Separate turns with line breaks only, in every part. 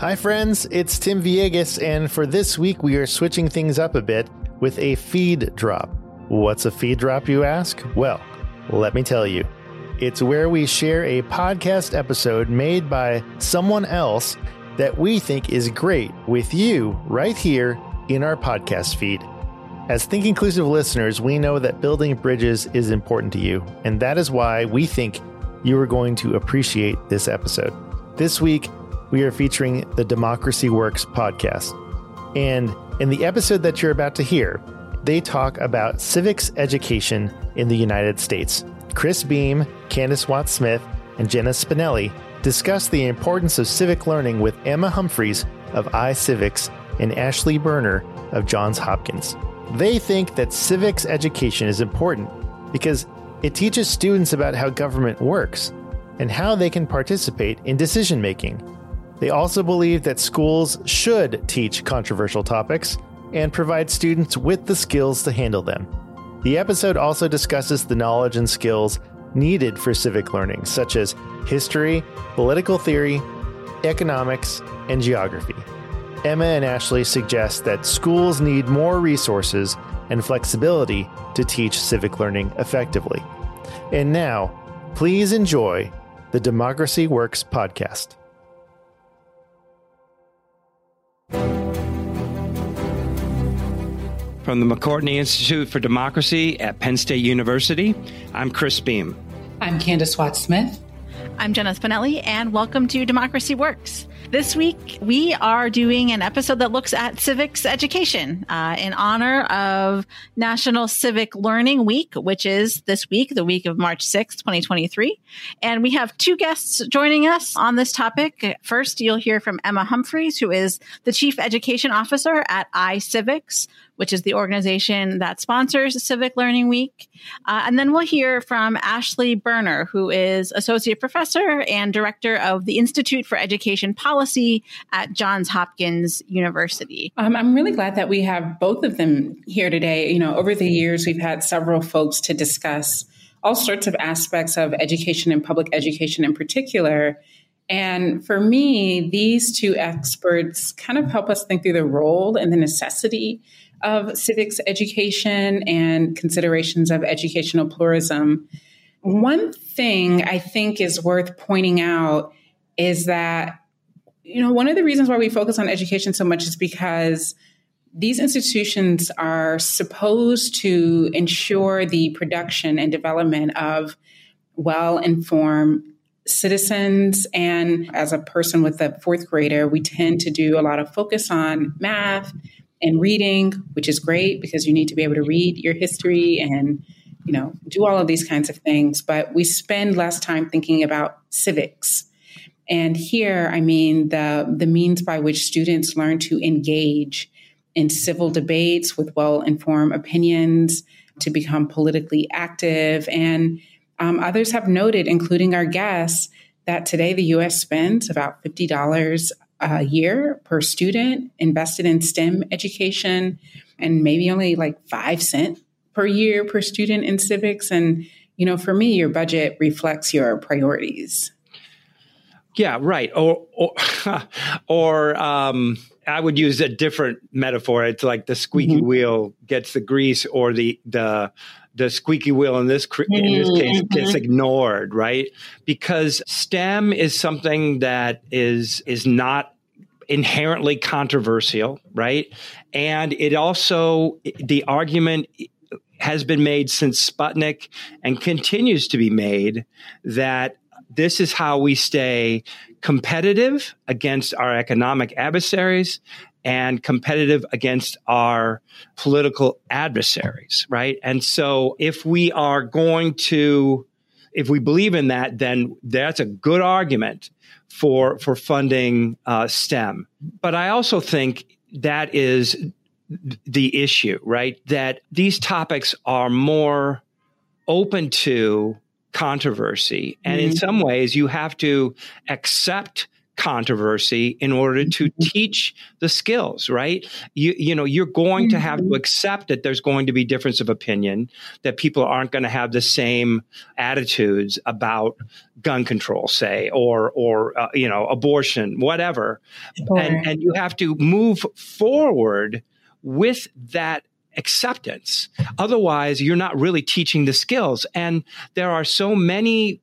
Hi, friends, it's Tim Villegas, and for this week, we are switching things up a bit with a feed drop. What's a feed drop, you ask? Well, let me tell you. It's where we share a podcast episode made by someone else that we think is great with you right here in our podcast feed. As Think Inclusive listeners, we know that building bridges is important to you, and that is why we think you are going to appreciate this episode. This week, we are featuring the Democracy Works podcast. And in the episode that you're about to hear, they talk about civics education in the United States. Chris Beem, Candis Watts Smith, and Jenna Spinelle discuss the importance of civic learning with Emma Humphreys of iCivics and Ashley Berner of Johns Hopkins. They think that civics education is important because it teaches students about how government works and how they can participate in decision making. They also believe that schools should teach controversial topics and provide students with the skills to handle them. The episode also discusses the knowledge and skills needed for civic learning, such as history, political theory, economics, and geography. Emma and Ashley suggest that schools need more resources and flexibility to teach civic learning effectively. And now, please enjoy the Democracy Works podcast.
From the McCourtney Institute for Democracy at Penn State University, I'm Chris Beem.
I'm Candis Watts Smith.
I'm Jenna Spinelle, and welcome to Democracy Works. This week, we are doing an episode that looks at civics education uh, in honor of National Civic Learning Week, which is this week, the week of March 6th, 2023. And we have two guests joining us on this topic. First, you'll hear from Emma Humphreys, who is the Chief Education Officer at iCivics, which is the organization that sponsors Civic Learning Week. Uh, and then we'll hear from Ashley Berner, who is Associate Professor and Director of the Institute for Education Policy at Johns Hopkins University.
Um, I'm really glad that we have both of them here today. You know, over the years, we've had several folks to discuss all sorts of aspects of education and public education in particular. And for me, these two experts kind of help us think through the role and the necessity of civics education and considerations of educational pluralism. One thing I think is worth pointing out is that, you know, one of the reasons why we focus on education so much is because these institutions are supposed to ensure the production and development of well informed citizens. And as a person with a fourth grader, we tend to do a lot of focus on math and reading, which is great because you need to be able to read your history and you know do all of these kinds of things. But we spend less time thinking about civics. And here, I mean the the means by which students learn to engage in civil debates with well informed opinions, to become politically active, and um, others have noted, including our guests, that today the U.S. spends about fifty dollars a year per student invested in STEM education and maybe only like five cent per year per student in civics. And, you know, for me, your budget reflects your priorities.
Yeah, right. Or, or, or um, I would use a different metaphor. It's like the squeaky mm-hmm. wheel gets the grease, or the the the squeaky wheel in this in this case mm-hmm. gets ignored, right? Because STEM is something that is is not inherently controversial, right? And it also the argument has been made since Sputnik and continues to be made that this is how we stay competitive against our economic adversaries and competitive against our political adversaries, right? And so if we are going to, if we believe in that, then that's a good argument for, for funding uh, STEM. But I also think that is the issue, right? That these topics are more open to controversy. And mm-hmm. in some ways, you have to accept controversy in order to mm-hmm. teach the skills right you you know you're going to have to mm-hmm. accept that there's going to be difference of opinion that people aren't going to have the same attitudes about gun control say or or uh, you know abortion whatever sure. and and you have to move forward with that acceptance. Otherwise you're not really teaching the skills. And there are so many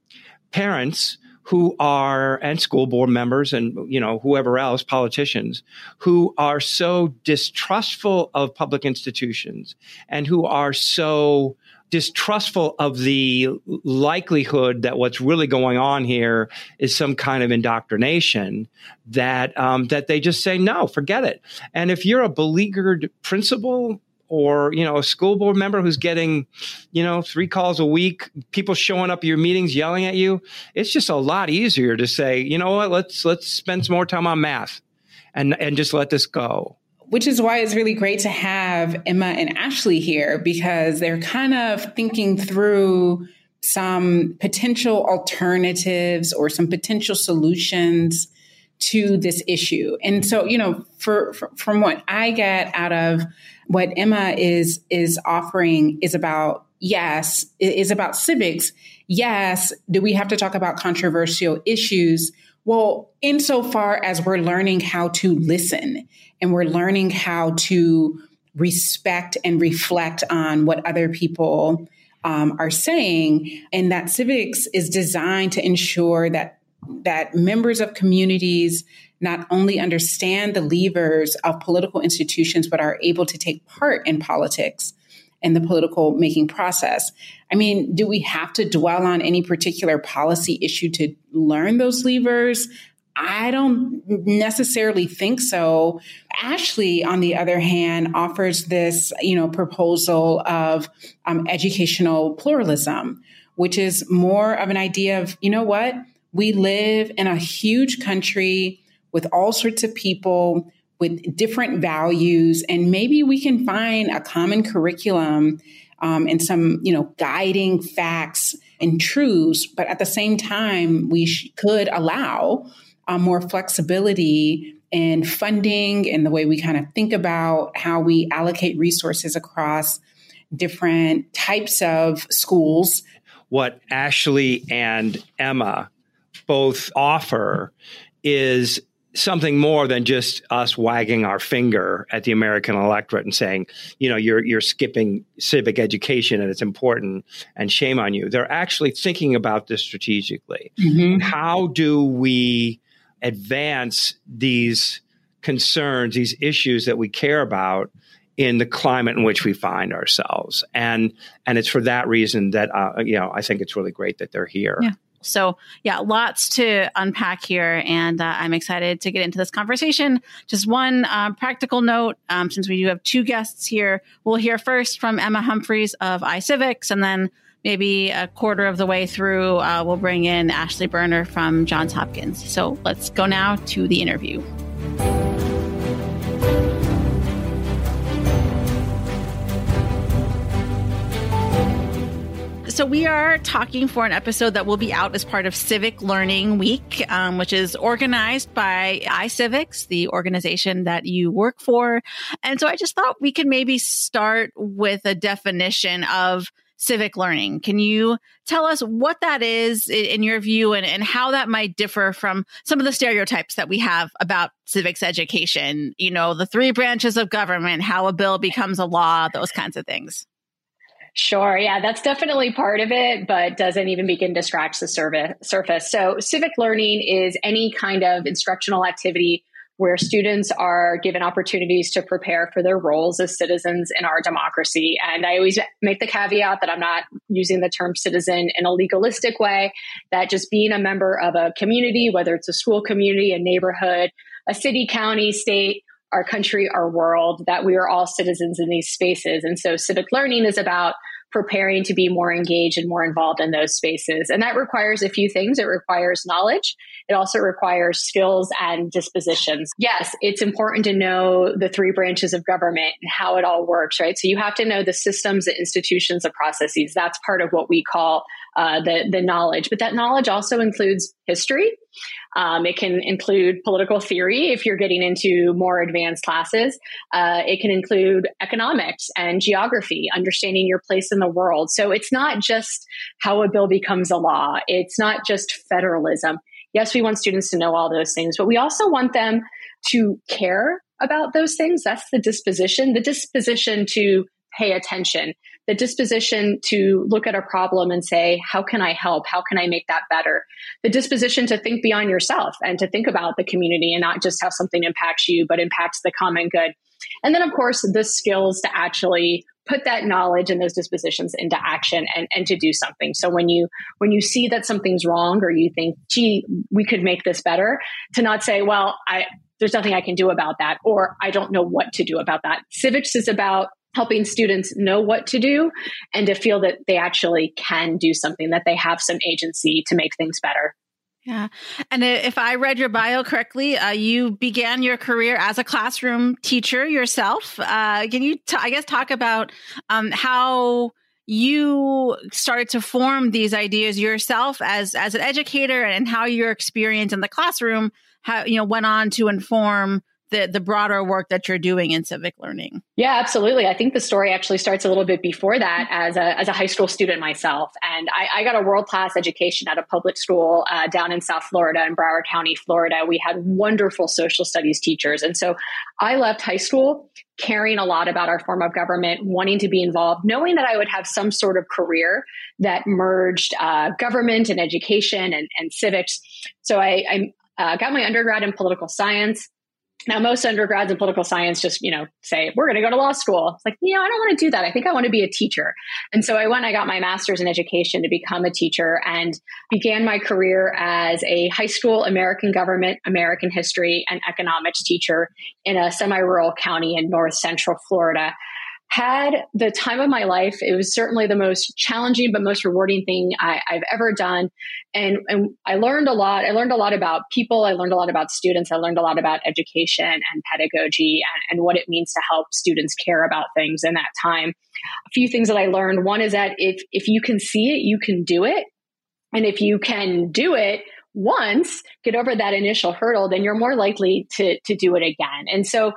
parents who are and school board members and you know whoever else politicians who are so distrustful of public institutions and who are so distrustful of the likelihood that what's really going on here is some kind of indoctrination that um, that they just say no forget it. And if you're a beleaguered principal or you know a school board member who's getting you know three calls a week people showing up at your meetings yelling at you it's just a lot easier to say you know what? Let's let's spend some more time on math and and just let this go.
Which is why it's really great to have Emma and Ashley here because they're kind of thinking through some potential alternatives or some potential solutions to this issue. And so, you know, for, for, from what I get out of what Emma is is offering is about yes, is about civics. Yes, do we have to talk about controversial issues? Well, insofar as we're learning how to listen and we're learning how to respect and reflect on what other people um, are saying, and that civics is designed to ensure that that members of communities not only understand the levers of political institutions, but are able to take part in politics and the political making process. I mean, do we have to dwell on any particular policy issue to learn those levers? I don't necessarily think so. Ashley, on the other hand, offers this, you know, proposal of um, educational pluralism, which is more of an idea of, you know what, we live in a huge country with all sorts of people with different values, and maybe we can find a common curriculum um, and some, you know, guiding facts and truths. But at the same time, we sh- could allow uh, more flexibility in funding and the way we kind of think about how we allocate resources across different types of schools.
What Ashley and Emma both offer is something more than just us wagging our finger at the American electorate and saying, you know, you're you're skipping civic education and it's important and shame on you. They're actually thinking about this strategically. Mm-hmm. How do we advance these concerns, these issues that we care about in the climate in which we find ourselves? And and it's for that reason that uh, you know I think it's really great that they're here.
Yeah. So, yeah, lots to unpack here, and uh, I'm excited to get into this conversation. Just one uh, practical note um, since we do have two guests here, we'll hear first from Emma Humphreys of iCivics, and then maybe a quarter of the way through, uh, we'll bring in Ashley Berner from Johns Hopkins. So, let's go now to the interview. So we are talking for an episode that will be out as part of Civic Learning Week, um, which is organized by iCivics, the organization that you work for. And so I just thought we could maybe start with a definition of civic learning. Can you tell us what that is in your view and, and how that might differ from some of the stereotypes that we have about civics education? You know, the three branches of government, how a bill becomes a law, those kinds of things.
Sure. Yeah, that's definitely part of it, but doesn't even begin to scratch the surface. So, civic learning is any kind of instructional activity where students are given opportunities to prepare for their roles as citizens in our democracy. And I always make the caveat that I'm not using the term citizen in a legalistic way, that just being a member of a community, whether it's a school community, a neighborhood, a city, county, state, our country, our world, that we are all citizens in these spaces. And so civic learning is about preparing to be more engaged and more involved in those spaces. And that requires a few things. It requires knowledge. It also requires skills and dispositions. Yes, it's important to know the three branches of government and how it all works, right? So you have to know the systems, the institutions, the processes. That's part of what we call uh, the the knowledge. But that knowledge also includes history. Um, it can include political theory if you're getting into more advanced classes. Uh, it can include economics and geography, understanding your place in the world. So it's not just how a bill becomes a law. It's not just federalism. Yes, we want students to know all those things, but we also want them to care about those things. That's the disposition, the disposition to pay attention, the disposition to look at a problem and say, how can I help? How can I make that better? The disposition to think beyond yourself and to think about the community and not just how something impacts you, but impacts the common good. And then, of course, the skills to actually put that knowledge and those dispositions into action and, and to do something. So when you when you see that something's wrong or you think, gee, we could make this better, to not say, well, I there's nothing I can do about that, or I don't know what to do about that. Civics is about helping students know what to do and to feel that they actually can do something, that they have some agency to make things better.
Yeah. And if I read your bio correctly, uh, you began your career as a classroom teacher yourself. Uh, can you, t- I guess, talk about um, how you started to form these ideas yourself as as an educator and how your experience in the classroom how you know went on to inform the the broader work that you're doing in civic learning.
Yeah, absolutely. I think the story actually starts a little bit before that as a, as a high school student myself. And I, I got a world class education at a public school uh, down in South Florida, in Broward County, Florida. We had wonderful social studies teachers. And so I left high school caring a lot about our form of government, wanting to be involved, knowing that I would have some sort of career that merged uh, government and education and, and civics. So I, I uh, got my undergrad in political science now, most undergrads in political science just, you know, say, we're going to go to law school. It's like, you know, I don't want to do that. I think I want to be a teacher. And so I went, I got my master's in education to become a teacher and began my career as a high school American government, American history, and economics teacher in a semi rural county in north central Florida had the time of my life. It was certainly the most challenging but most rewarding thing I, have ever done. And, and I learned a lot. I learned a lot about people. I learned a lot about students. I learned a lot about education and pedagogy and, and what it means to help students care about things in that time. A few things that I learned. One is that if, if you can see it, you can do it. And if you can do it, once get over that initial hurdle, then you're more likely to, to do it again. And so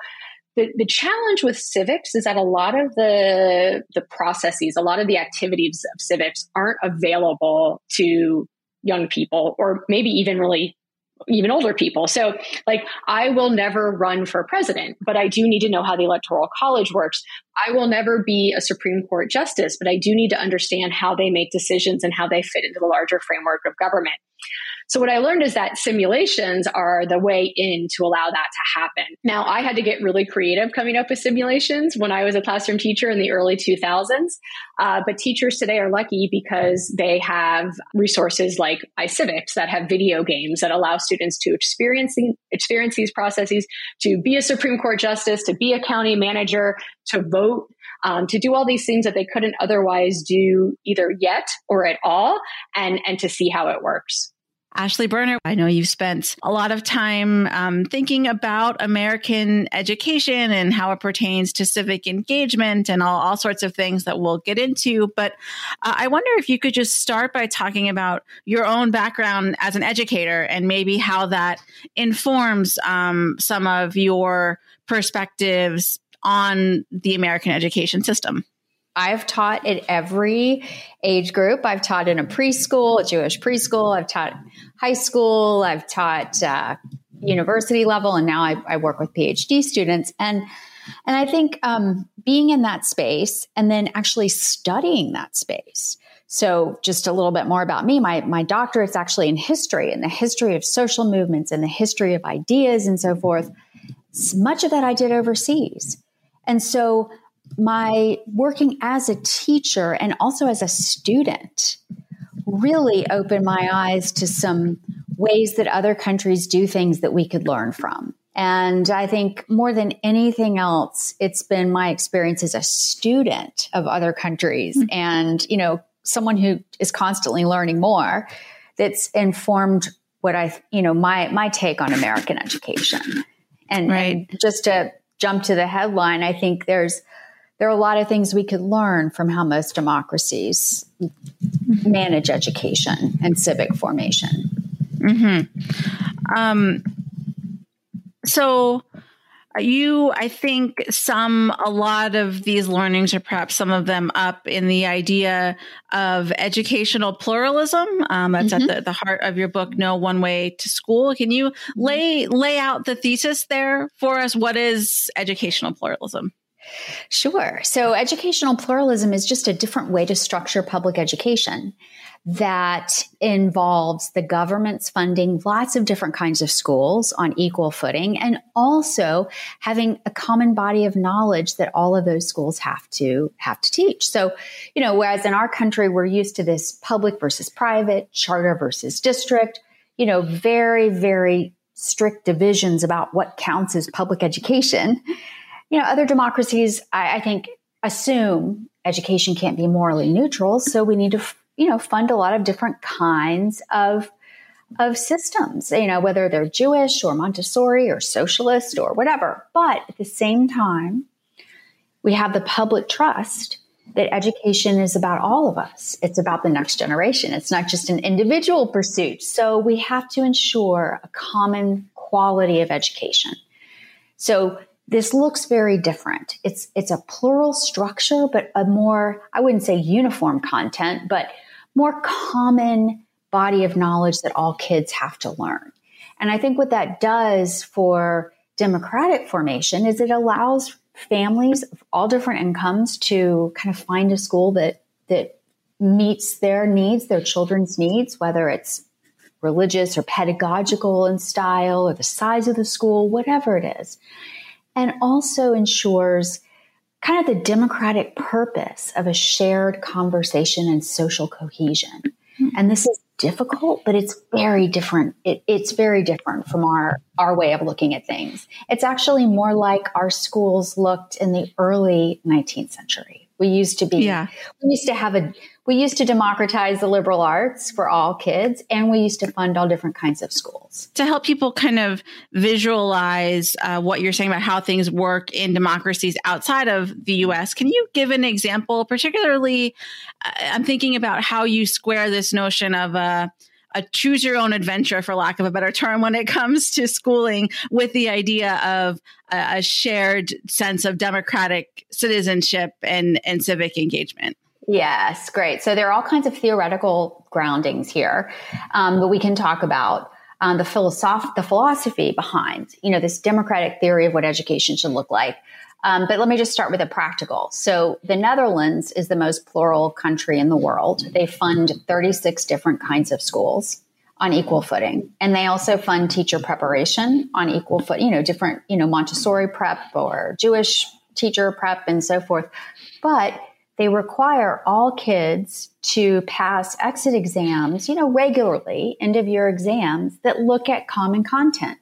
the, the challenge with civics is that a lot of the the processes, a lot of the activities of civics aren't available to young people or maybe even really even older people. So, like, I will never run for president, but I do need to know how the electoral college works. I will never be a Supreme Court justice, but I do need to understand how they make decisions and how they fit into the larger framework of government. So what I learned is that simulations are the way in to allow that to happen. Now I had to get really creative coming up with simulations when I was a classroom teacher in the early 2000s. Uh, but teachers today are lucky because they have resources like iCivics that have video games that allow students to experience, experience these processes, to be a Supreme Court justice, to be a county manager, to vote um, to do all these things that they couldn't otherwise do either yet or at all, and and to see how it works.
Ashley Berner, I know you've spent a lot of time um, thinking about American education and how it pertains to civic engagement and all, all sorts of things that we'll get into. But uh, I wonder if you could just start by talking about your own background as an educator and maybe how that informs um, some of your perspectives on the American education system.
I've taught at every age group. I've taught in a preschool, a Jewish preschool. I've taught high school. I've taught uh, university level, and now I, I, work with PhD students. And and I think um, being in that space and then actually studying that space. So, just a little bit more about me. My my doctorate's actually in history, and the history of social movements, and the history of ideas, and so forth. Much of that I did overseas, and so my working as a teacher and also as a student really opened my eyes to some ways that other countries do things that we could learn from. And I think more than anything else, it's been my experience as a student of other countries mm-hmm. and, you know, someone who is constantly learning more that's informed what I, you know, my, my take on American education. And, right. and just to jump to the headline, I think there's, there are a lot of things we could learn from how most democracies manage education and civic formation.
Mm-hmm. Um, so, you, I think, sum a lot of these learnings, or perhaps some of them, up in the idea of educational pluralism. Um, that's mm-hmm. at the, the heart of your book, "No One Way to School." Can you mm-hmm. lay lay out the thesis there for us? What is educational pluralism?
Sure. So, educational pluralism is just a different way to structure public education that involves the government's funding lots of different kinds of schools on equal footing and also having a common body of knowledge that all of those schools have to have to teach. So, you know, whereas in our country we're used to this public versus private, charter versus district, you know, very very strict divisions about what counts as public education you know, other democracies, I, I think, assume education can't be morally neutral. So we need to, you know, fund a lot of different kinds of of systems, you know, whether they're Jewish or Montessori or socialist or whatever. But at the same time, we have the public trust that education is about all of us. It's about the next generation. It's not just an individual pursuit. So we have to ensure a common quality of education. So this looks very different. It's it's a plural structure, but a more I wouldn't say uniform content, but more common body of knowledge that all kids have to learn. And I think what that does for democratic formation is it allows families of all different incomes to kind of find a school that that meets their needs, their children's needs, whether it's religious or pedagogical in style or the size of the school, whatever it is and also ensures kind of the democratic purpose of a shared conversation and social cohesion. Mm-hmm. And this is difficult, but it's very different. It, it's very different from our, our way of looking at things. It's actually more like our schools looked in the early 19th century. We used to be, yeah. we used to have a, we used to democratize the liberal arts for all kids, and we used to fund all different kinds of schools.
To help people kind of visualize uh, what you're saying about how things work in democracies outside of the US, can you give an example? Particularly, uh, I'm thinking about how you square this notion of a uh, a choose your own adventure, for lack of a better term, when it comes to schooling with the idea of a, shared sense of democratic citizenship and, and civic engagement.
Yes, great. So there are all kinds of theoretical groundings here um, we can talk about. Um, the philosoph- the philosophy behind, you know, this democratic theory of what education should look like. Um, but let me just start with a practical. So the Netherlands is the most plural country in the world. They fund 36 different kinds of schools on equal footing. And they also fund teacher preparation on equal foot, you know, different, you know, Montessori prep or Jewish teacher prep and so forth. But they require all kids to pass exit exams, you know, regularly, end of year exams that look at common content.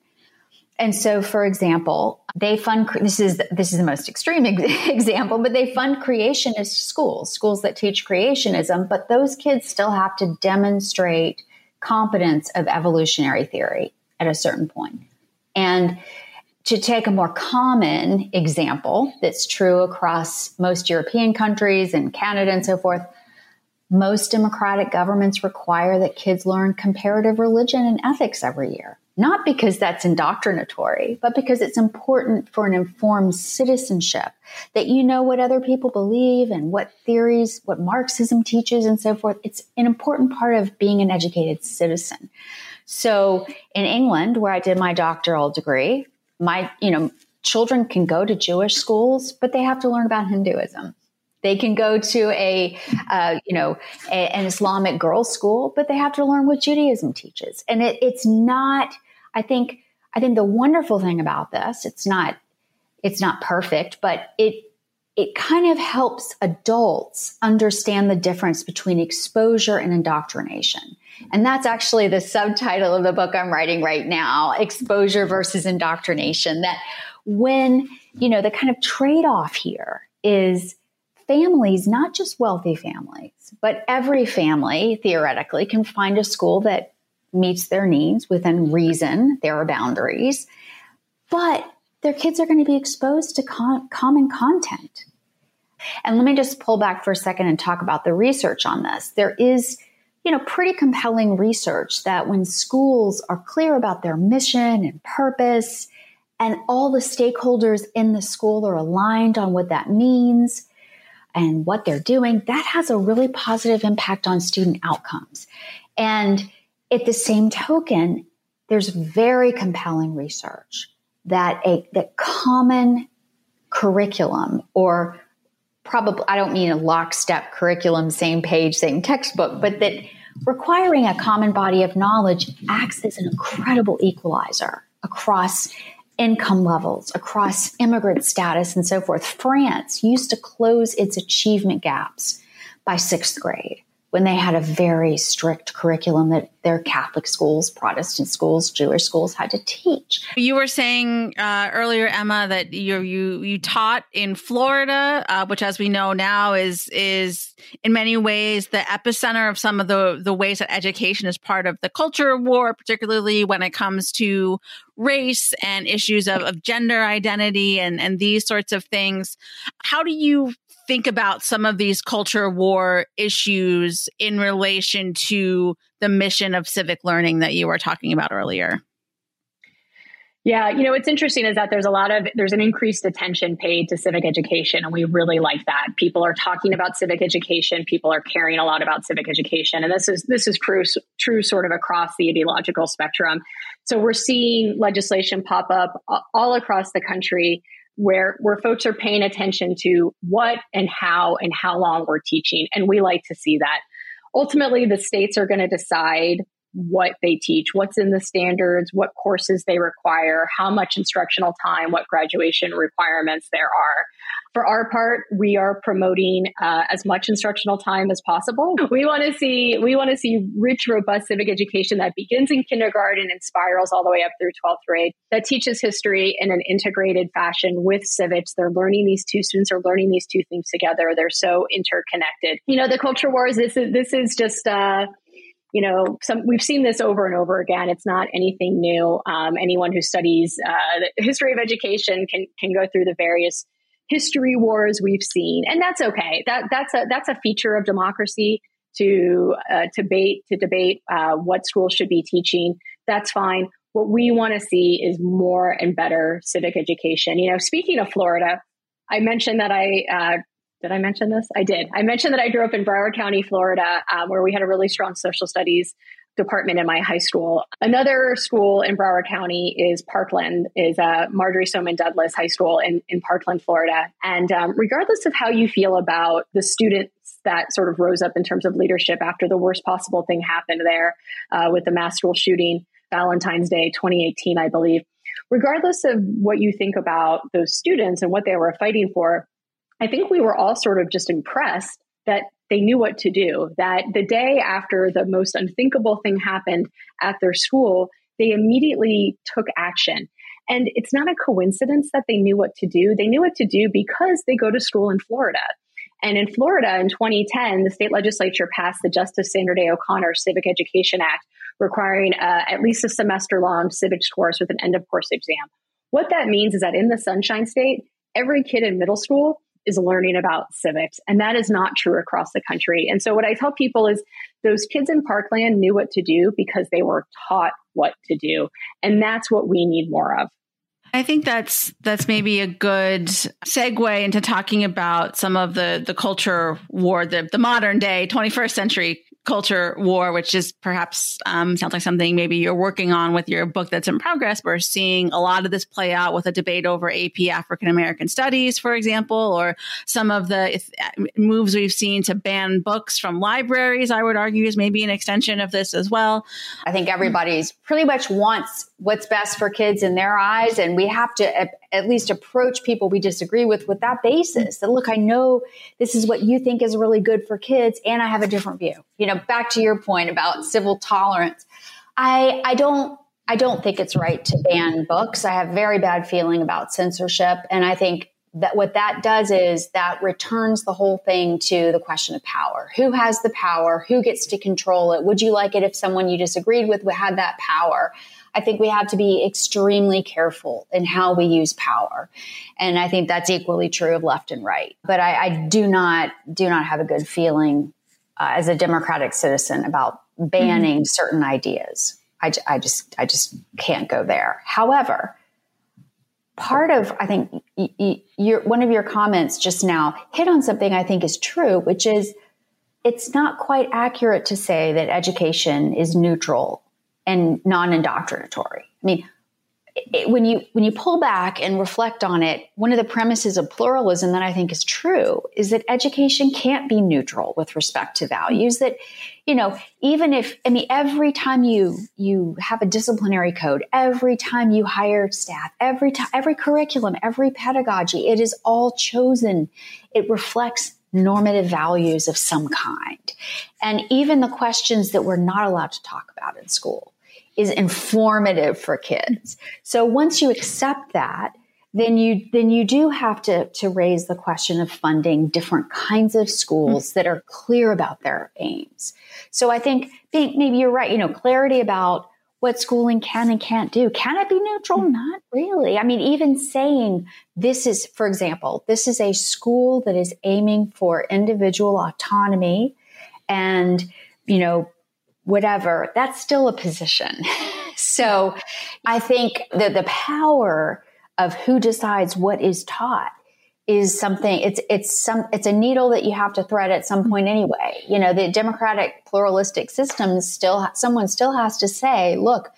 And so, for example, they fund this is this is the most extreme example, but they fund creationist schools, schools that teach creationism, but those kids still have to demonstrate competence of evolutionary theory at a certain point. And to take a more common example that's true across most European countries and Canada and so forth, most democratic governments require that kids learn comparative religion and ethics every year not because that's indoctrinatory, but because it's important for an informed citizenship that you know what other people believe and what theories, what Marxism teaches and so forth. It's an important part of being an educated citizen. So in England, where I did my doctoral degree, my, you know, children can go to Jewish schools, but they have to learn about Hinduism. They can go to a, uh, you know, a, an Islamic girls' school, but they have to learn what Judaism teaches. And it, it's not I think I think the wonderful thing about this, it's not it's not perfect, but it it kind of helps adults understand the difference between exposure and indoctrination. And that's actually the subtitle of the book I'm writing right now, exposure versus indoctrination that when, you know, the kind of trade-off here is families, not just wealthy families, but every family theoretically can find a school that meets their needs within reason. There are boundaries, but their kids are going to be exposed to common content. And let me just pull back for a second and talk about the research on this. There is, you know, pretty compelling research that when schools are clear about their mission and purpose, and all the stakeholders in the school are aligned on what that means and what they're doing, that has a really positive impact on student outcomes. And at the same token, there's very compelling research that a that common curriculum or probably I don't mean a lockstep curriculum, same page, same textbook, but that requiring a common body of knowledge acts as an incredible equalizer across income levels, across immigrant status, and so forth. France used to close its achievement gaps by sixth grade when they had a very strict curriculum that their Catholic schools, Protestant schools, Jewish schools had to teach.
You were saying uh, earlier, Emma, that you you you taught in Florida, uh, which, as we know now, is is in many ways the epicenter of some of the the ways that education is part of the culture war, particularly when it comes to race and issues of, of gender identity and and these sorts of things. How do you think about some of these culture war issues in relation to the mission of civic learning that you were talking about earlier?
Yeah, you know, what's interesting is that there's a lot of there's an increased attention paid to civic education and we really like that. People are talking about civic education, people are caring a lot about civic education and this is this is true true sort of across the ideological spectrum. So we're seeing legislation pop up all across the country where where folks are paying attention to what and how and how long we're teaching and we like to see that ultimately the states are going to decide what they teach, what's in the standards, what courses they require, how much instructional time, what graduation requirements there are. For our part, we are promoting uh, as much instructional time as possible. We want to see we want to see rich, robust civic education that begins in kindergarten and spirals all the way up through 12th grade. That teaches history in an integrated fashion with civics. They're learning these two students are learning these two things together. They're so interconnected. You know, the culture wars. This is this is just. Uh, you know, some we've seen this over and over again. It's not anything new. Um, anyone who studies uh, the history of education can can go through the various history wars we've seen, and that's okay. That that's a that's a feature of democracy to uh, debate to debate uh, what schools should be teaching. That's fine. What we want to see is more and better civic education. You know, speaking of Florida, I mentioned that I uh, did I mention this? I did. I mentioned that I grew up in Broward County, Florida, um, where we had a really strong social studies department in my high school. Another school in Broward County is Parkland, is uh, Marjory Stoneman Douglas High School in, in Parkland, Florida. And um, regardless of how you feel about the students that sort of rose up in terms of leadership after the worst possible thing happened there uh, with the mass school shooting, Valentine's Day 2018, I believe. Regardless of what you think about those students and what they were fighting for, I think we were all sort of just impressed that they knew what to do, that the day after the most unthinkable thing happened at their school, they immediately took action. And it's not a coincidence that they knew what to do. They knew what to do because they go to school in Florida. And in Florida in 2010, the state legislature passed the Justice Sandra Day O'Connor Civic Education Act, requiring uh, at least a semester long civics course with an end of course exam. What that means is that in the Sunshine State, every kid in middle school is learning about civics. And that is not true across the country. And so what I tell people is those kids in Parkland knew what to do because they were taught what to do. And that's what we need more of.
I think that's that's maybe a good segue into talking about some of the the culture war, the, the modern day 21st century culture war, which is perhaps um, sounds like something maybe you're working on with your book that's in progress. We're seeing a lot of this play out with a debate over AP African American studies, for example, or some of the moves we've seen to ban books from libraries. I would argue is maybe an extension of this as well.
I think everybody's pretty much wants what's best for kids in their eyes, and we have to at least approach people we disagree with with that basis. That look, I know this is what you think is really good for kids, and I have a different view. You know, back to your point about civil tolerance. I I don't I don't think it's right to ban books. I have very bad feeling about censorship, and I think that what that does is that returns the whole thing to the question of power. Who has the power? Who gets to control it? Would you like it if someone you disagreed with had that power? I think we have to be extremely careful in how we use power. And I think that's equally true of left and right. But I, I do not do not have a good feeling uh, as a democratic citizen about banning mm-hmm. certain ideas. I, I just I just can't go there. However, part of I think y- y- your one of your comments just now hit on something I think is true, which is it's not quite accurate to say that education is neutral and non-indoctrinatory. I mean, it, when you when you pull back and reflect on it, one of the premises of pluralism that I think is true is that education can't be neutral with respect to values. That you know, even if I mean, every time you you have a disciplinary code, every time you hire staff, every time, every curriculum, every pedagogy, it is all chosen. It reflects normative values of some kind, and even the questions that we're not allowed to talk about in school is informative for kids. So once you accept that, then you then you do have to to raise the question of funding different kinds of schools hmm. that are clear about their aims. So I think maybe you're right. You know, clarity about what schooling can and can't do. Can it be neutral? Hmm. Not really. I mean, even saying this is, for example, this is a school that is aiming for individual autonomy and, you know, whatever, that's still a position. so I think that the power of who decides what is taught is something it's it's some it's a needle that you have to thread at some point anyway. You know the democratic pluralistic systems still someone still has to say look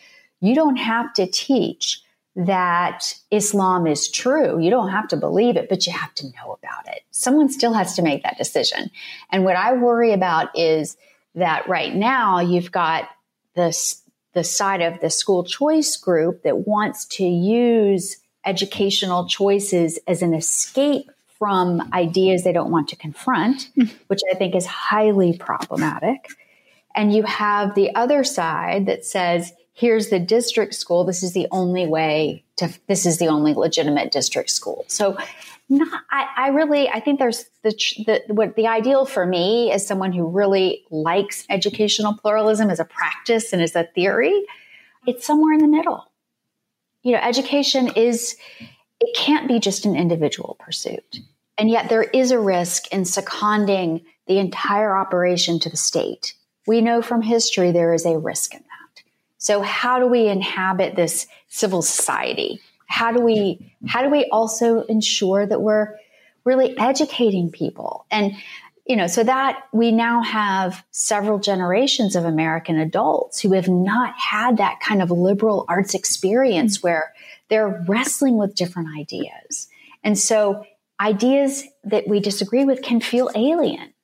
you don't have to teach that islam is true. You don't have to believe it but you have to know about it. Someone still has to make that decision. And what i worry about is that right now you've got this the side of the school choice group that wants to use educational choices as an escape from ideas they don't want to confront, hmm. which I think is highly problematic. And you have the other side that says, here's the district school. This is the only way to, this is the only legitimate district school. So not, I, I really, I think there's the, the, what the ideal for me as someone who really likes educational pluralism as a practice and as a theory. It's somewhere in the middle. You know, education is, it can't be just an individual pursuit. And yet there is a risk in seconding the entire operation to the state. We know from history there is a risk in that. So how do we inhabit this civil society? how do we how do we also ensure that we're really educating people and you know so that we now have several generations of american adults who have not had that kind of liberal arts experience mm-hmm. where they're wrestling with different ideas and so ideas that we disagree with can feel alien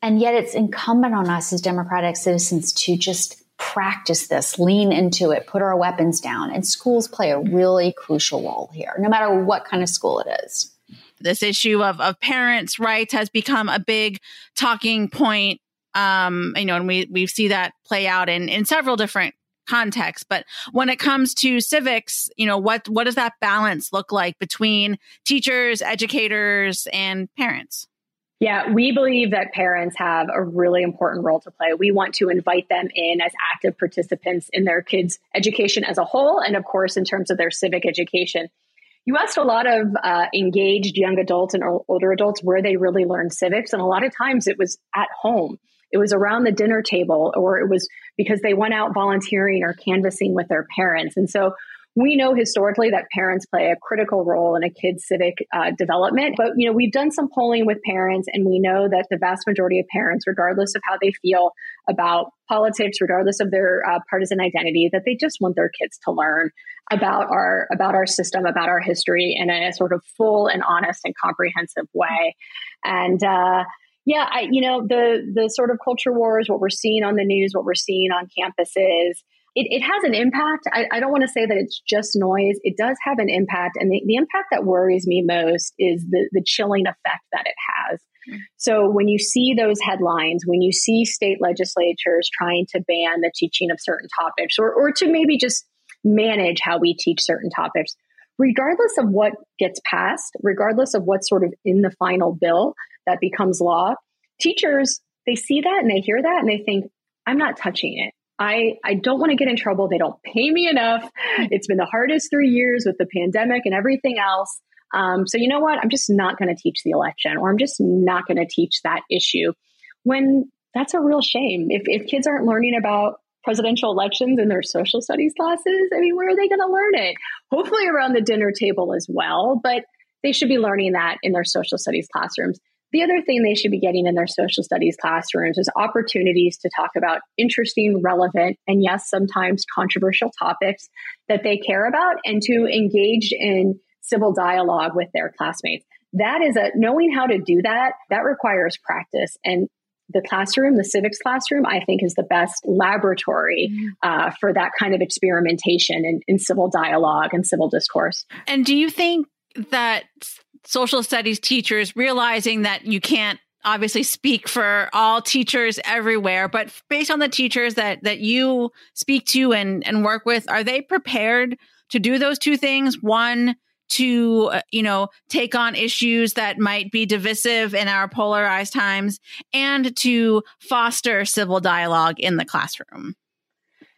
and yet it's incumbent on us as democratic citizens to just practice this, lean into it, put our weapons down. And schools play a really crucial role here, no matter what kind of school it is.
This issue of, of parents' rights has become a big talking point. Um, you know, and we we see that play out in in several different contexts. But when it comes to civics, you know, what what does that balance look like between teachers, educators, and parents?
Yeah, we believe that parents have a really important role to play. We want to invite them in as active participants in their kids' education as a whole, and of course, in terms of their civic education. You asked a lot of uh, engaged young adults and older adults where they really learned civics, and a lot of times it was at home. It was around the dinner table, or it was because they went out volunteering or canvassing with their parents. And so we know historically that parents play a critical role in a kid's civic uh, development but you know we've done some polling with parents and we know that the vast majority of parents regardless of how they feel about politics regardless of their uh, partisan identity that they just want their kids to learn about our about our system about our history in a sort of full and honest and comprehensive way. And uh, yeah, I, you know, the the sort of culture wars, what we're seeing on the news, what we're seeing on campuses, it, it has an impact. I, I don't want to say that it's just noise. It does have an impact. And the, the impact that worries me most is the, the chilling effect that it has. Mm. So when you see those headlines, when you see state legislatures trying to ban the teaching of certain topics or, or to maybe just manage how we teach certain topics, regardless of what gets passed, regardless of what's sort of in the final bill that becomes law, teachers, they see that and they hear that and they think, I'm not touching it. I, I don't want to get in trouble. They don't pay me enough. It's been the hardest three years with the pandemic and everything else. Um, so, you know what? I'm just not going to teach the election or I'm just not going to teach that issue when that's a real shame. If, if kids aren't learning about presidential elections in their social studies classes, I mean, where are they going to learn it? Hopefully around the dinner table as well, but they should be learning that in their social studies classrooms. The other thing they should be getting in their social studies classrooms is opportunities to talk about interesting, relevant, and yes, sometimes controversial topics that they care about and to engage in civil dialogue with their classmates. That is a knowing how to do that, that requires practice. And the classroom, the civics classroom, I think is the best laboratory mm. uh, for that kind of experimentation in, in civil dialogue and civil discourse.
And do you think that social studies teachers realizing that you can't obviously speak for all teachers everywhere but based on the teachers that that you speak to and and work with are they prepared to do those two things one to uh, you know take on issues that might be divisive in our polarized times and to foster civil dialogue in the classroom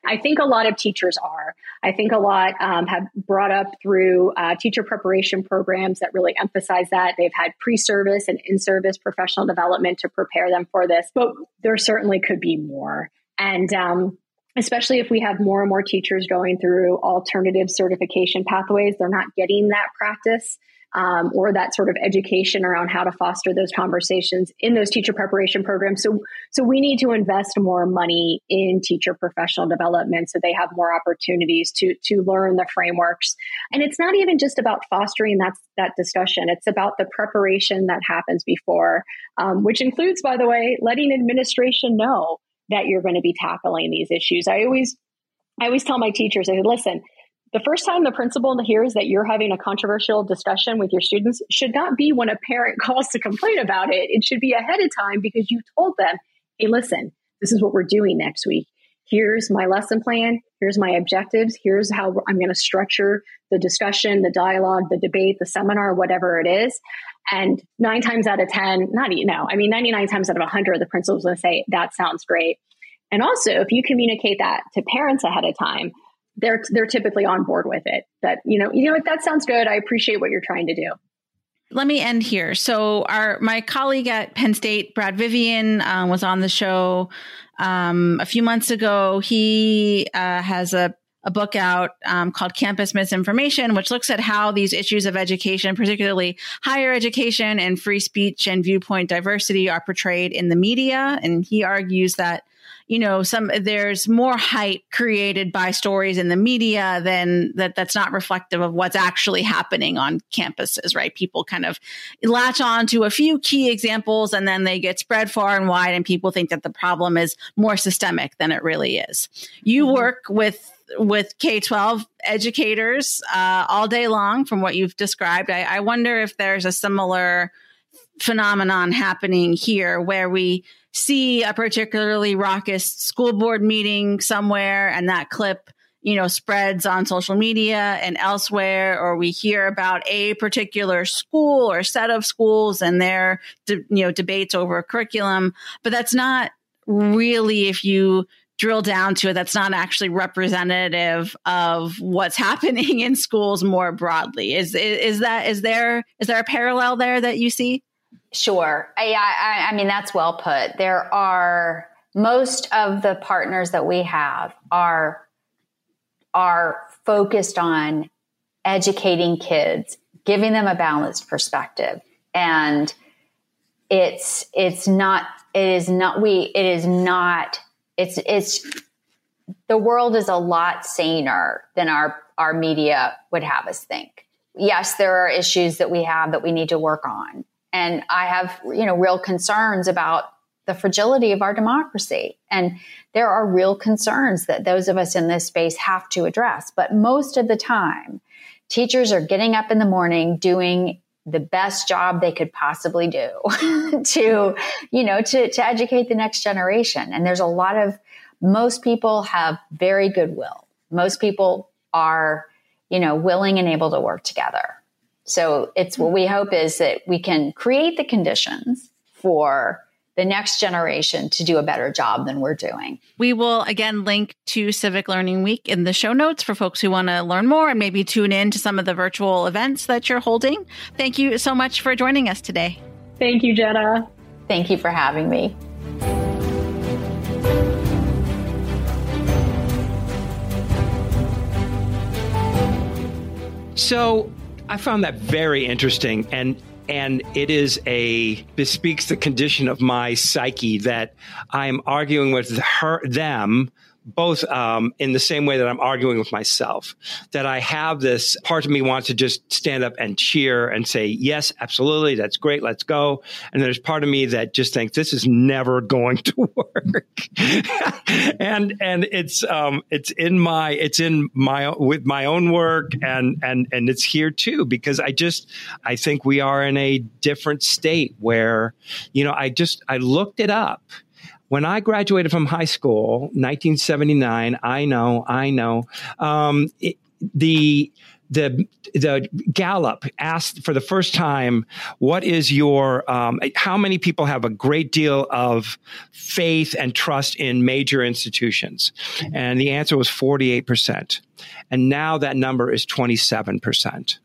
I think a lot of teachers are. I think a lot um, have brought up through uh, teacher preparation programs that really emphasize that. They've had pre service and in service professional development to prepare them for this, but there certainly could be more. And um, especially if we have more and more teachers going through alternative certification pathways, they're not getting that practice um, or that sort of education around how to foster those conversations in those teacher preparation programs. So, so we need to invest more money in teacher professional development so they have more opportunities to to learn the frameworks. And it's not even just about fostering that that discussion; it's about the preparation that happens before, um, which includes, by the way, letting administration know that you're going to be tackling these issues. I always I always tell my teachers, I say, listen, the first time the principal hears that you're having a controversial discussion with your students should not be when a parent calls to complain about it. It should be ahead of time because you told them, hey, listen, this is what we're doing next week. Here's my lesson plan. Here's my objectives. Here's how I'm going to structure the discussion, the dialogue, the debate, the seminar, whatever it is. And nine times out of 10, not, you know, I mean, 99 times out of 100, the principal's going to say, that sounds great. And also, if you communicate that to parents ahead of time, they're they're typically on board with it. That you know, you know what, that sounds good. I appreciate what you're trying to do.
Let me end here. So, our my colleague at Penn State, Brad Vivian, um, was on the show um, a few months ago. He uh, has a a book out um, called Campus Misinformation, which looks at how these issues of education, particularly higher education and free speech and viewpoint diversity, are portrayed in the media. And he argues that you know some there's more hype created by stories in the media than that that's not reflective of what's actually happening on campuses right people kind of latch on to a few key examples and then they get spread far and wide and people think that the problem is more systemic than it really is you mm-hmm. work with with K 12 educators uh, all day long, from what you've described. I, I, wonder if there's a similar phenomenon happening here where we see a particularly raucous school board meeting somewhere and that clip you know spreads on social media and elsewhere or we hear about a particular school or set of schools and their you know debates over curriculum but that's not really if you drill down to it that's not actually representative of what's happening in schools more broadly is, is is that is there is there a parallel there that you see
Sure. I, I, I mean, that's well put. There are most of the partners that we have are are focused on educating kids, giving them a balanced perspective. And it's it's not it is not we it is not it's it's the world is a lot saner than our our media would have us think. Yes, there are issues that we have that we need to work on and I have, you know, real concerns about the fragility of our democracy. And there are real concerns that those of us in this space have to address. But most of the time, teachers are getting up in the morning doing the best job they could possibly do to, you know, to, to educate the next generation. And there's a lot of, most people have very good will. Most people are, you know, willing and able to work together. So it's what we hope is that we can create the conditions for the the next generation to do a better job than we're doing.
We will again link to Civic Learning Week in the show notes for folks who want to learn more and maybe tune in to some of the virtual events that you're holding. Thank you so much for joining us today.
Thank you, Jenna.
Thank you for having me.
So I found that very interesting and and it is a bespeaks the condition of my psyche that I'm arguing with her them both um, in the same way that I'm arguing with myself. That I have this part of me wants to just stand up and cheer and say, yes, absolutely, that's great, let's go. And there's part of me that just thinks this is never going to work. and and it's um, it's in my it's in my with my own work and and and it's here too because I just I think we are in a different state where you know I just I looked it up when I graduated from high school, 1979, I know, I know, um, it, the the the Gallup asked for the first time, "What is your um, how many people have a great deal of faith and trust in major institutions?" And the answer was forty eight percent, and now that number is twenty seven percent.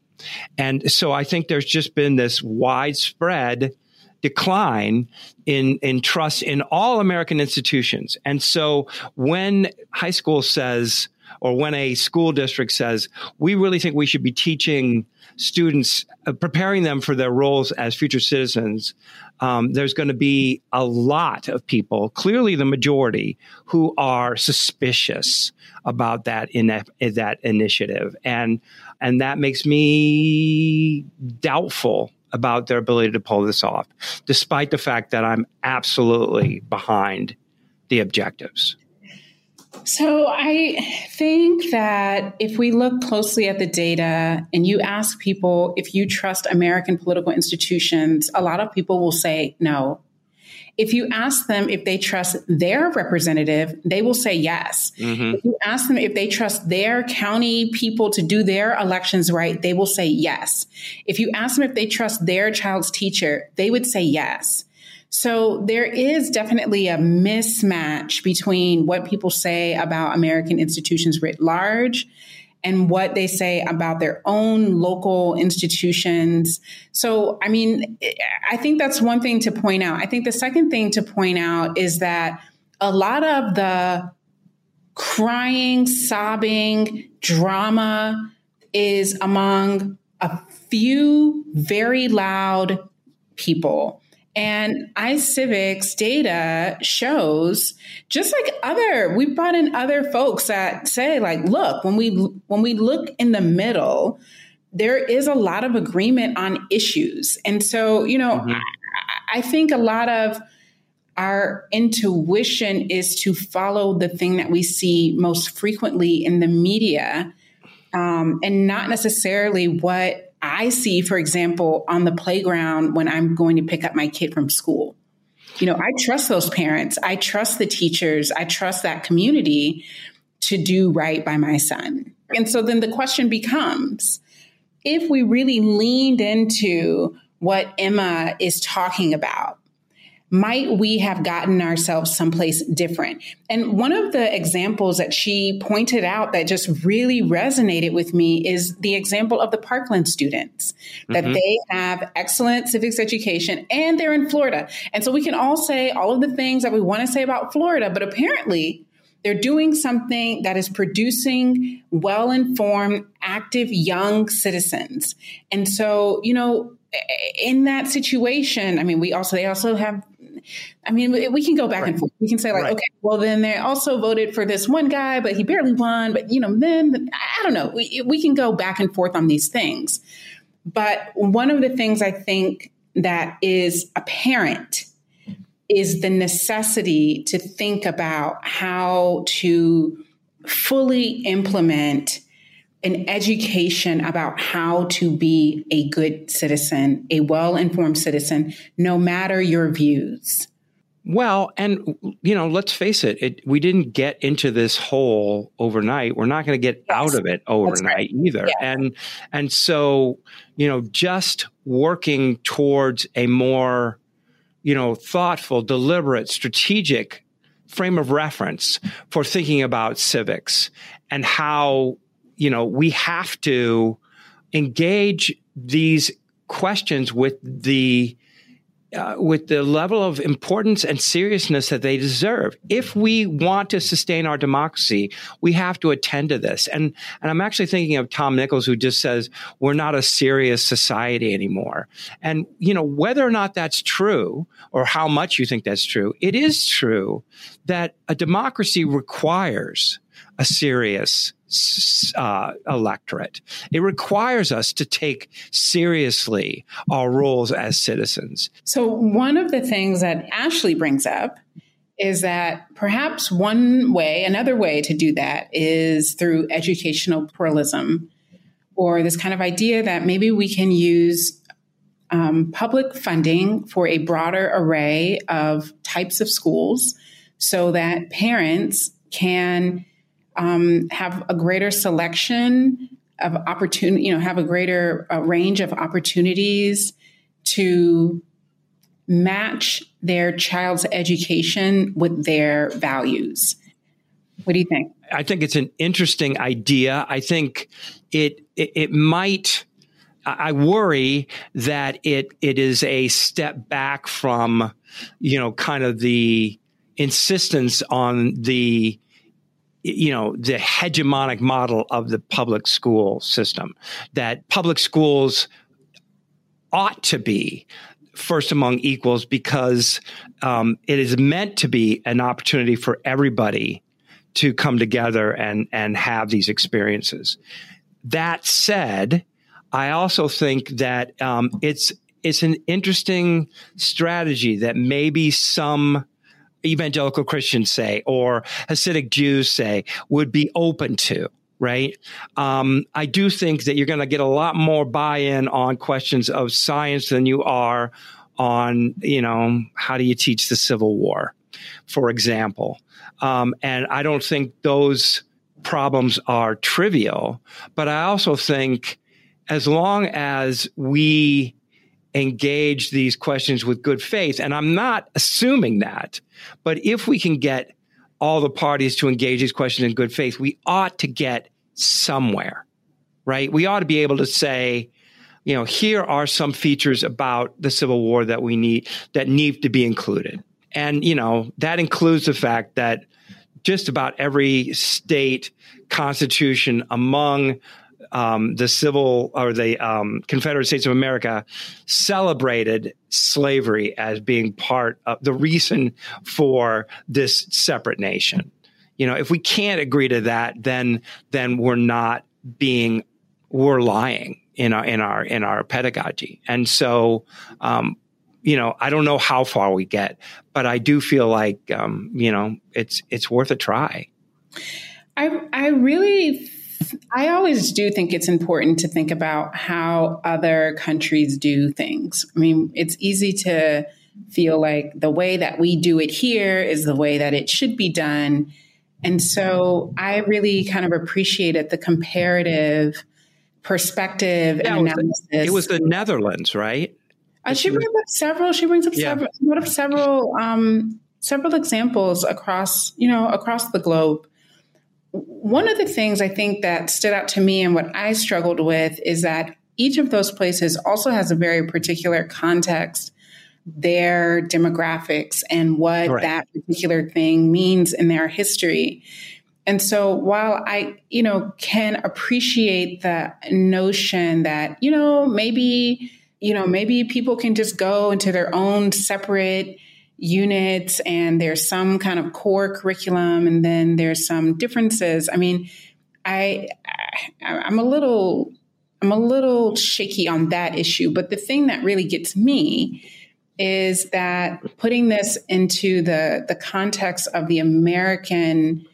And so I think there's just been this widespread decline in in trust in all American institutions. And so when high school says or when a school district says, we really think we should be teaching students, uh, preparing them for their roles as future citizens, um, there's going to be a lot of people, clearly the majority, who are suspicious about that in that initiative, and and that makes me doubtful about their ability to pull this off, despite the fact that I'm absolutely behind the objectives.
So I think that if we look closely at the data and you ask people if you trust American political institutions, a lot of people will say no. If you ask them if they trust their representative, they will say yes. Mm-hmm. If you ask them if they trust their county people to do their elections right, they will say yes. If you ask them if they trust their child's teacher, they would say yes. So there is definitely a mismatch between what people say about American institutions writ large and what they say about their own local institutions. So, I mean, I think that's one thing to point out. I think the second thing to point out is that a lot of the crying, sobbing, drama is among a few very loud people. And iCivics data shows just like other, we brought in other folks that say like, look, when we, when we look in the middle, there is a lot of agreement on issues. And so, you know, mm-hmm. I, I think a lot of our intuition is to follow the thing that we see most frequently in the media um, and not necessarily what I see, for example, on the playground when I'm going to pick up my kid from school. You know, I trust those parents. I trust the teachers. I trust that community to do right by my son. And so then the question becomes if we really leaned into what Emma is talking about, might we have gotten ourselves someplace different? And one of the examples that she pointed out that just really resonated with me is the example of the Parkland students, that mm-hmm. they have excellent civics education and they're in Florida. And so we can all say all of the things that we want to say about Florida, but apparently they're doing something that is producing well informed, active young citizens. And so, you know, in that situation, I mean, we also, they also have I mean, we can go back right. and forth. We can say like, right. okay, well then they also voted for this one guy, but he barely won. But you know, then I don't know. We we can go back and forth on these things. But one of the things I think that is apparent is the necessity to think about how to fully implement an education about how to be a good citizen, a well informed citizen, no matter your views.
Well, and you know, let's face it, it we didn't get into this hole overnight. We're not going to get yes. out of it overnight right. either. Yes. And and so, you know, just working towards a more you know, thoughtful, deliberate, strategic frame of reference for thinking about civics and how, you know, we have to engage these questions with the uh, with the level of importance and seriousness that they deserve. If we want to sustain our democracy, we have to attend to this. And and I'm actually thinking of Tom Nichols, who just says we're not a serious society anymore. And you know whether or not that's true, or how much you think that's true, it is true that a democracy requires a serious uh, electorate. It requires us to take seriously our roles as citizens.
So, one of the things that Ashley brings up is that perhaps one way, another way to do that is through educational pluralism, or this kind of idea that maybe we can use um, public funding for a broader array of types of schools so that parents can um, have a greater selection of opportunity, you know, have a greater uh, range of opportunities to match their child's education with their values. What do you think?
I think it's an interesting idea. I think it it, it might. I worry that it it is a step back from, you know, kind of the insistence on the you know the hegemonic model of the public school system that public schools ought to be first among equals because um, it is meant to be an opportunity for everybody to come together and and have these experiences. That said, I also think that um, it's it's an interesting strategy that maybe some evangelical Christians say or Hasidic Jews say would be open to right? Um, I do think that you're going to get a lot more buy-in on questions of science than you are on, you know, how do you teach the Civil War, for example. Um, and I don't think those problems are trivial, but I also think as long as we engage these questions with good faith. And I'm not assuming that, but if we can get all the parties to engage these questions in good faith, we ought to get somewhere, right? We ought to be able to say, you know, here are some features about the Civil War that we need, that need to be included. And, you know, that includes the fact that just about every state constitution among um, the civil or the um, Confederate States of America celebrated slavery as being part of the reason for this separate nation. You know, if we can't agree to that, then then we're not being we're lying in our in our in our pedagogy. And so, um, you know, I don't know how far we get, but I do feel like um, you know it's it's worth a try.
I I really I always do think it's important to think about how other countries do things. I mean, it's easy to feel like the way that we do it here is the way that it should be done. And so I really kind of appreciated the comparative perspective yeah, and analysis.
It was the Netherlands, right?
Uh, she brings up several. She brings up yeah. several. What of several um, several examples across you know across the globe one of the things I think that stood out to me and what I struggled with is that each of those places also has a very particular context, their demographics, and what right. that particular thing means in their history. And so while I, you know, can appreciate the notion that, you know, maybe, you know, maybe people can just go into their own separate units and there's some kind of core curriculum and then there's some differences. I mean, I, I I'm a little I'm a little shaky on that issue, but the thing that really gets me is that putting this into the the context of the American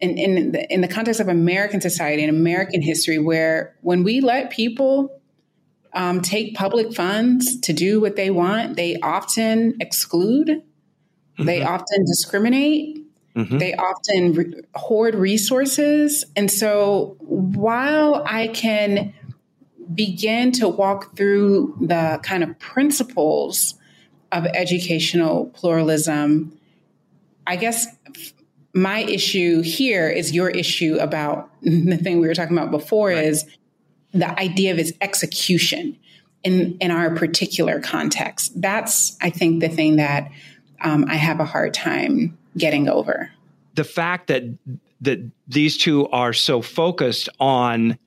in, in the, in the context of American society and American history, where when we let people um, take public funds to do what they want, they often exclude, mm-hmm. they often discriminate, mm-hmm. they often re- hoard resources. And so while I can begin to walk through the kind of principles of educational pluralism, I guess my issue here is your issue about the thing we were talking about before right. is the idea of its execution in in our particular context. That's I think the thing that um, I have a hard time getting over.
The fact that that these two are so focused on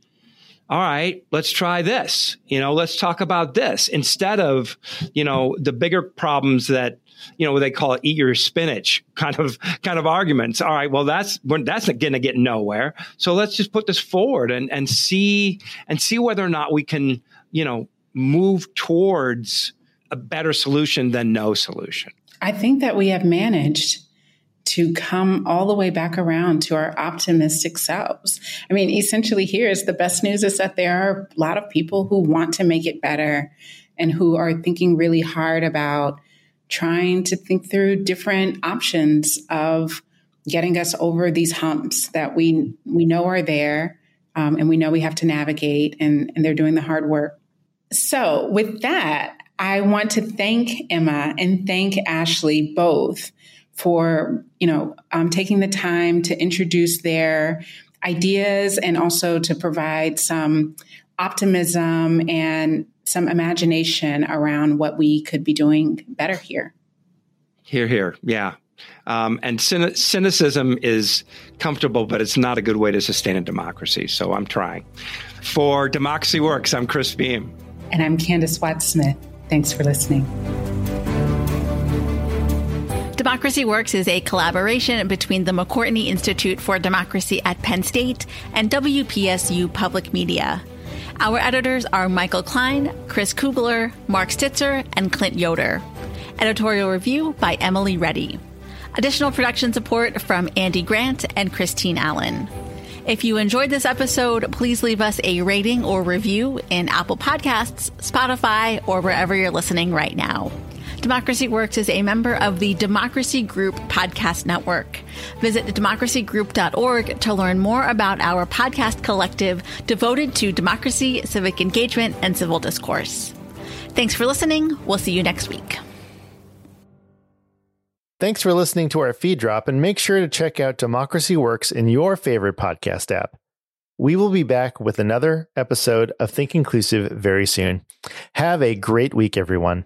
all right, let's try this. You know, let's talk about this instead of, you know, the bigger problems that, you know, what they call it eat your spinach kind of, kind of arguments. All right. Well, that's, that's going to get nowhere. So let's just put this forward and, and see, and see whether or not we can, you know, move towards a better solution than no solution.
I think that we have managed to come all the way back around to our optimistic selves. I mean, essentially, here is the best news is that there are a lot of people who want to make it better and who are thinking really hard about trying to think through different options of getting us over these humps that we we know are there um, and we know we have to navigate and, and they're doing the hard work. So with that i want to thank emma and thank ashley both for you know um, taking the time to introduce their ideas and also to provide some optimism and some imagination around what we could be doing better here.
Here, here, yeah. Um, and cynicism is comfortable, but it's not a good way to sustain a democracy. So I'm trying. For Democracy Works, I'm Chris Beem.
And I'm Candis Watts Smith. Thanks for listening.
Democracy Works is a collaboration between the McCourtney Institute for Democracy at Penn State and WPSU Public Media. Our editors are Michael Klein, Chris Kugler, Mark Stitzer, and Clint Yoder. Editorial review by Emily Reddy. Additional production support from Andy Grant and Christine Allen. If you enjoyed this episode, please leave us a rating or review in Apple Podcasts, Spotify, or wherever you're listening right now. Democracy Works is a member of the Democracy Group Podcast Network. Visit democracygroup.org to learn more about our podcast collective devoted to democracy, civic engagement, and civil discourse. Thanks for listening. We'll see you next week.
Thanks for listening to our feed drop, and make sure to check out Democracy Works in your favorite podcast app. We will be back with another episode of Think Inclusive very soon. Have a great week, everyone.